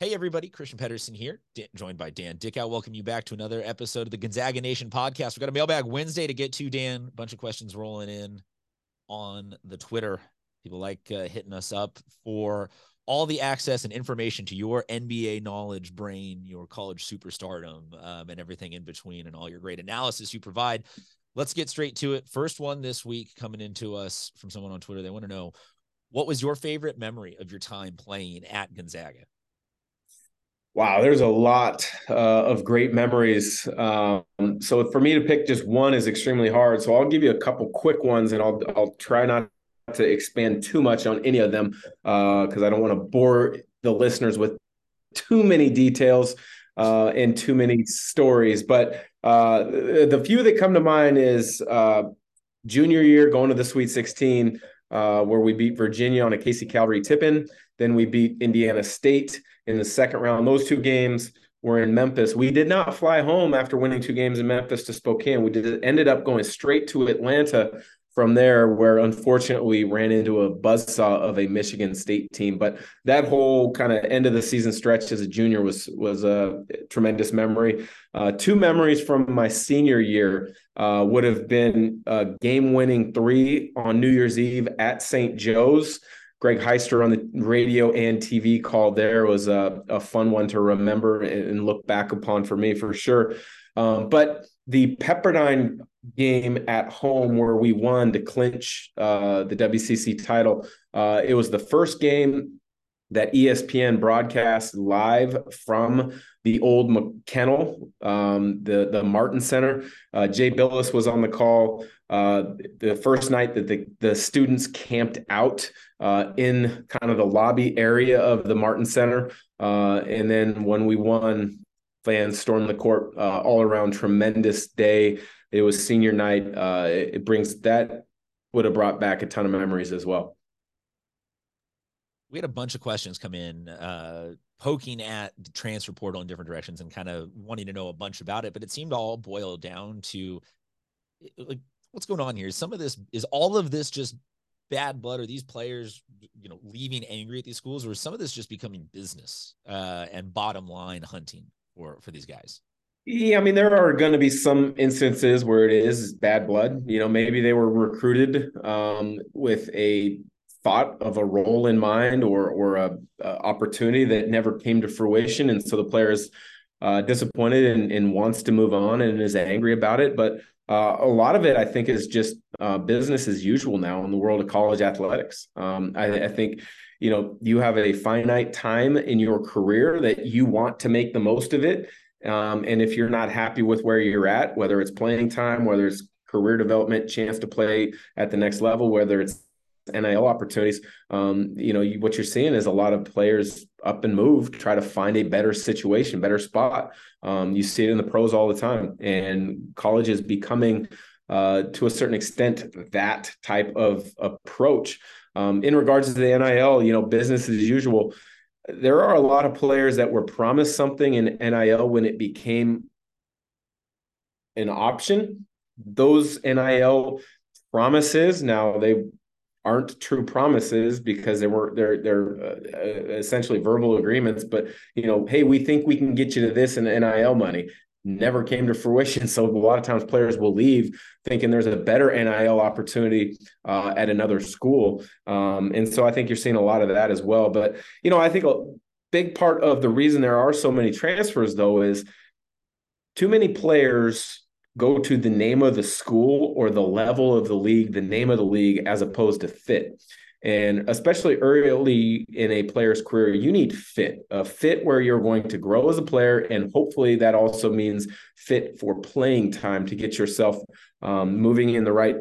Hey, everybody, Christian Pedersen here, joined by Dan Dickau. Welcome you back to another episode of the Gonzaga Nation podcast. We've got a mailbag Wednesday to get to, Dan. A bunch of questions rolling in on the Twitter. People like uh, hitting us up for all the access and information to your NBA knowledge brain, your college superstardom, um, and everything in between, and all your great analysis you provide. Let's get straight to it. First one this week coming into us from someone on Twitter. They want to know what was your favorite memory of your time playing at Gonzaga? Wow, there's a lot uh, of great memories. Um, so for me to pick just one is extremely hard. So I'll give you a couple quick ones, and I'll I'll try not to expand too much on any of them because uh, I don't want to bore the listeners with too many details uh, and too many stories. But uh, the few that come to mind is uh, junior year going to the Sweet 16, uh, where we beat Virginia on a Casey Calvary tip-in. Then we beat Indiana State in the second round. Those two games were in Memphis. We did not fly home after winning two games in Memphis to Spokane. We did ended up going straight to Atlanta from there, where unfortunately ran into a buzzsaw of a Michigan State team. But that whole kind of end of the season stretch as a junior was was a tremendous memory. Uh, two memories from my senior year uh, would have been a game winning three on New Year's Eve at St. Joe's. Greg Heister on the radio and TV call there was a, a fun one to remember and, look back upon for me for sure. Um, but the Pepperdine game at home where we won to clinch uh, the WCC title, uh, it was the first game that ESPN broadcast live from the old McKennel, um, the the Martin Center. Uh, Jay Bilas was on the call uh, the first night that the the students camped out uh, in kind of the lobby area of the Martin Center, uh, and then when we won, fans stormed the court uh, all around. Tremendous day. It was senior night. Uh, it, it brings that would have brought back a ton of memories as well we had a bunch of questions come in poking at the transfer portal in different directions and kind of wanting to know a bunch about it but it seemed to all boil down to like what's going on here some of this is all of this just bad blood or these players you know leaving angry at these schools or is some of this just becoming business uh, and bottom line hunting for for these guys yeah, I mean, there are going to be some instances where it is bad blood. You know, maybe they were recruited um, with a thought of a role in mind or or a, a opportunity that never came to fruition, and so the player is uh, disappointed and, and, wants to move on and is angry about it. But uh, a lot of it, I think, is just uh, business as usual now in the world of college athletics. Um, I, I think you know you have a finite time in your career that you want to make the most of it. Um, and if you're not happy with where you're at, whether it's playing time, whether it's career development, chance to play at the next level, whether it's NIL opportunities, um, you know, you, what you're seeing is a lot of players up and move, try to find a better situation, better spot. Um, you see it in the pros all the time, and college is becoming, uh, to a certain extent, that type of approach. Um, in regards to the NIL, you know, business as usual. There are a lot of players that were promised something in NIL when it became an option. Those NIL promises now they aren't true promises because they were they're they're uh, essentially verbal agreements but you know hey we think we can get you to this and NIL money. Never came to fruition. So a lot of times players will leave thinking there's a better NIL opportunity uh, at another school. Um, and so i think you're seeing a lot of that as well. But you know i think a big part of the reason there are so many transfers though is too many players go to the name of the school or the level of the league, the name of the league, as opposed to fit. And especially early in a player's career, you need fit, a fit where you're going to grow as a player. And hopefully that also means fit for playing time to get yourself um, moving in the right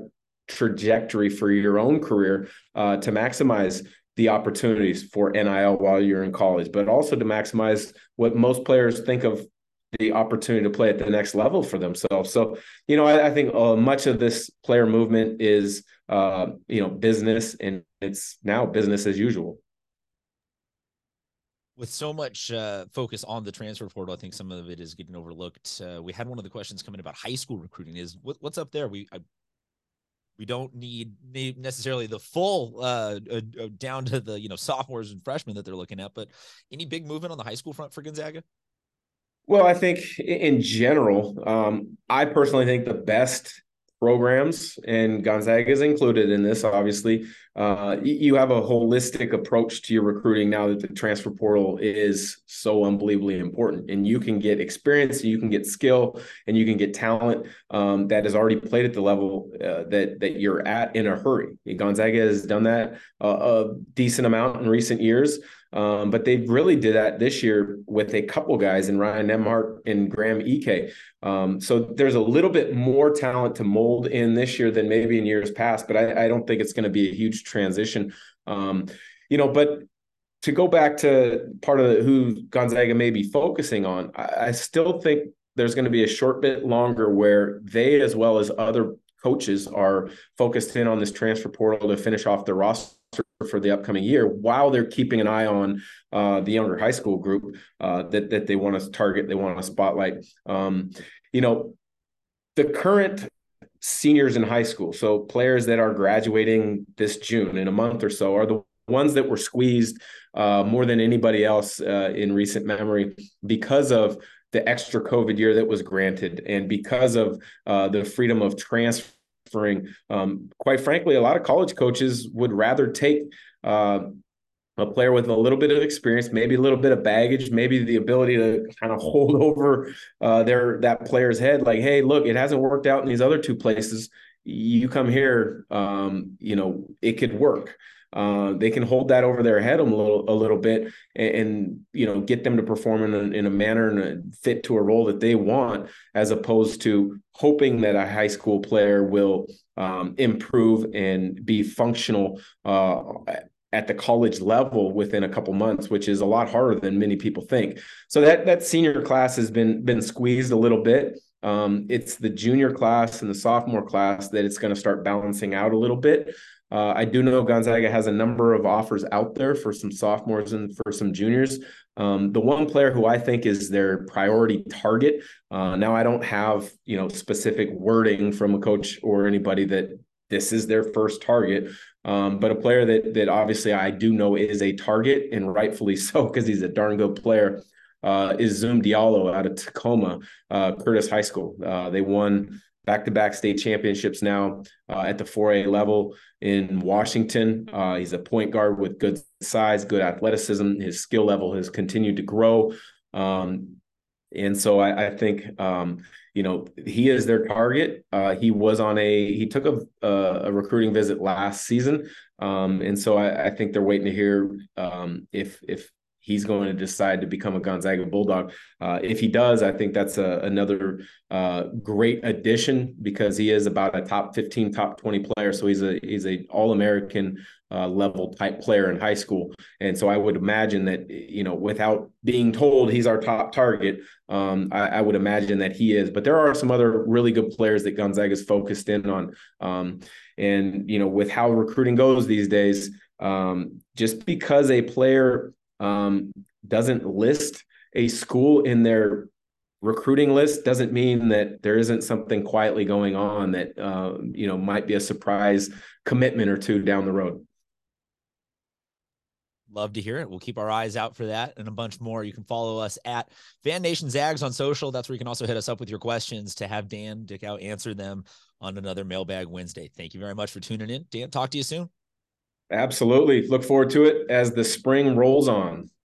trajectory for your own career uh, to maximize the opportunities for NIL while you're in college, but also to maximize what most players think of the opportunity to play at the next level for themselves. So, you know, I, I think uh, much of this player movement is, uh, you know, business, and it's now business as usual. With so much uh, focus on the transfer portal, I think some of it is getting overlooked. Uh, we had one of the questions coming about high school recruiting. Is what, what's up there? We I we don't need, necessarily the full uh, uh, uh, down to the you know sophomores and freshmen that they're looking at. But any big movement on the high school front for Gonzaga? Well, I think in general, um, I personally think the best programs, and Gonzaga is included in this. Obviously, uh, you have a holistic approach to your recruiting now that the transfer portal is so unbelievably important, and you can get experience, you can get skill, and you can get talent um, that has already played at the level uh, that that you're at in a hurry. Gonzaga has done that uh, a decent amount in recent years. Um, but they really did that this year with a couple guys in Ryan Nembhard and Graham Ike. Um, so there's a little bit more talent to mold in this year than maybe in years past, but I, I don't think it's going to be a huge transition. Um, you know, but to go back to part of who Gonzaga may be focusing on, I, I still think there's going to be a short bit longer where they, as well as other coaches, are focused in on this transfer portal to finish off the roster for the upcoming year while they're keeping an eye on uh, the younger high school group uh, that that they want to target, they want to spotlight. Um, you know, the current seniors in high school, so players that are graduating this June in a month or so, are the ones that were squeezed uh, more than anybody else uh, in recent memory because of the extra COVID year that was granted and because of uh, the freedom of transfer um, quite frankly, a lot of college coaches would rather take uh, a player with a little bit of experience, maybe a little bit of baggage, maybe the ability to kind of hold over uh, their that player's head, like, hey, look, it hasn't worked out in these other two places. You come here, um, you know, it could work uh, they can hold that over their head a little a little bit and, and you know get them to perform in a, in a manner and a fit to a role that they want as opposed to hoping that a high school player will um, improve and be functional uh, at the college level within a couple months, which is a lot harder than many people think. So that that senior class has been been squeezed a little bit. Um, it's the junior class and the sophomore class that it's going to start balancing out a little bit. Uh, I do know Gonzaga has a number of offers out there for some sophomores and for some juniors. Um, the one player who I think is their priority target. Uh, now I don't have you know specific wording from a coach or anybody that this is their first target, um, but a player that that obviously I do know is a target and rightfully so because he's a darn good player. Uh, is Zoom Diallo out of Tacoma, uh, Curtis High School. Uh, they won back-to-back state championships now uh, at the 4A level in Washington. Uh, he's a point guard with good size, good athleticism. His skill level has continued to grow. Um, and so I, I think, um, you know, he is their target. Uh, he was on a, he took a, a recruiting visit last season. Um, and so I, I, think they're waiting to hear um, if, if he's going to decide to become a Gonzaga Bulldog. Uh, if he does, I think that's a, another uh, great addition because he is about a top 15, top 20 player. So he's a he's a All American uh, level type player in high school. And so I would imagine that you know without being told he's our top target, um, I, I, would imagine that he is. But there are some other really good players that Gonzaga is focused in on. Um, and you know with how recruiting goes these days. Um, just because a player um, doesn't list a school in their recruiting list doesn't mean that there isn't something quietly going on that uh, you know might be a surprise commitment or two down the road. Love to hear it. We'll keep our eyes out for that and a bunch more. You can follow us at fan nation zags on social. That's where you can also hit us up with your questions to have dan dickau answer them on another mailbag wednesday. Thank you very much for tuning in. Dan talk to you soon Absolutely. Look forward to it as the spring rolls on.